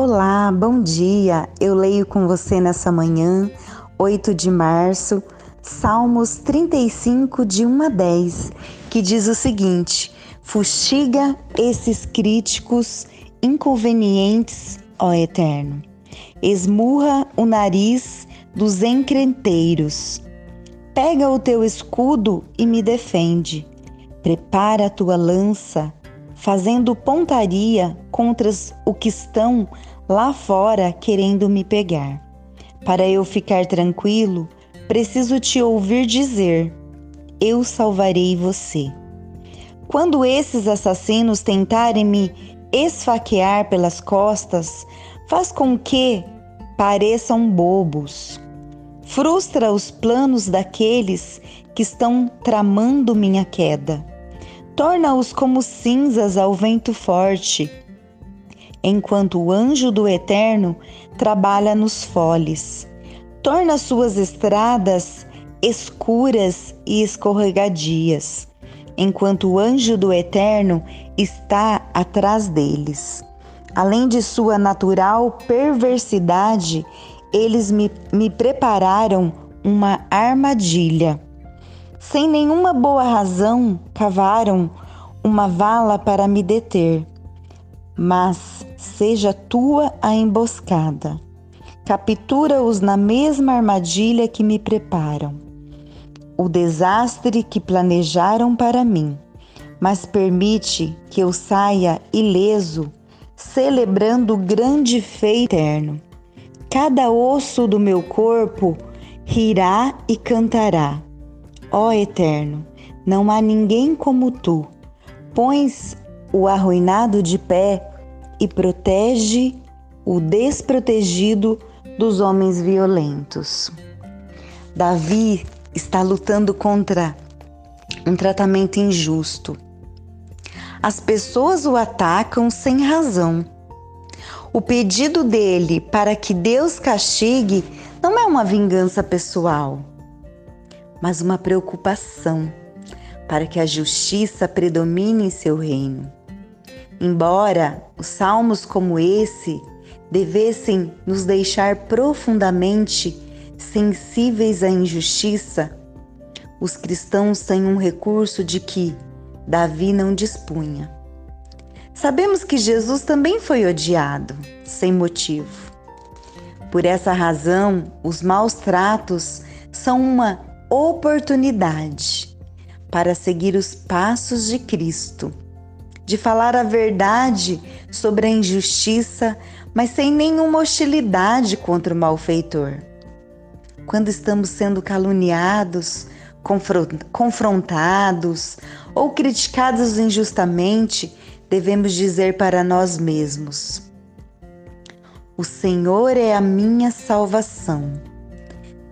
Olá, bom dia. Eu leio com você nessa manhã, 8 de março, Salmos 35, de 1 a 10, que diz o seguinte: Fustiga esses críticos inconvenientes, ó Eterno. Esmurra o nariz dos encrenteiros. Pega o teu escudo e me defende. Prepara a tua lança, fazendo pontaria contra os que estão lá fora querendo me pegar. Para eu ficar tranquilo, preciso te ouvir dizer: Eu salvarei você. Quando esses assassinos tentarem me esfaquear pelas costas, faz com que pareçam bobos. Frustra os planos daqueles que estão tramando minha queda. Torna-os como cinzas ao vento forte, enquanto o anjo do Eterno trabalha nos foles. Torna suas estradas escuras e escorregadias enquanto o anjo do Eterno está atrás deles. Além de sua natural perversidade, eles me, me prepararam uma armadilha. Sem nenhuma boa razão, cavaram uma vala para me deter. Mas seja tua a emboscada. Captura-os na mesma armadilha que me preparam o desastre que planejaram para mim, mas permite que eu saia ileso, celebrando o grande feito eterno. Cada osso do meu corpo rirá e cantará. Ó Eterno, não há ninguém como tu. Pões o arruinado de pé e protege o desprotegido dos homens violentos. Davi está lutando contra um tratamento injusto. As pessoas o atacam sem razão. O pedido dele para que Deus castigue não é uma vingança pessoal, mas uma preocupação para que a justiça predomine em seu reino. Embora os salmos como esse devessem nos deixar profundamente sensíveis à injustiça, os cristãos têm um recurso de que Davi não dispunha. Sabemos que Jesus também foi odiado, sem motivo. Por essa razão, os maus tratos são uma oportunidade para seguir os passos de Cristo, de falar a verdade sobre a injustiça, mas sem nenhuma hostilidade contra o malfeitor. Quando estamos sendo caluniados, confrontados ou criticados injustamente, devemos dizer para nós mesmos: O Senhor é a minha salvação,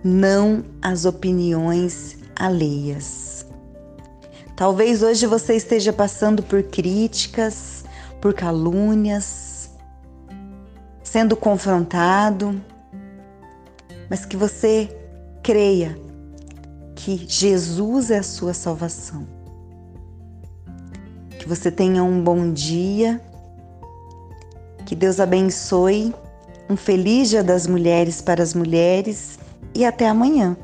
não as opiniões alheias. Talvez hoje você esteja passando por críticas, por calúnias, sendo confrontado mas que você creia que Jesus é a sua salvação. Que você tenha um bom dia, que Deus abençoe, um feliz Dia das Mulheres para as mulheres e até amanhã.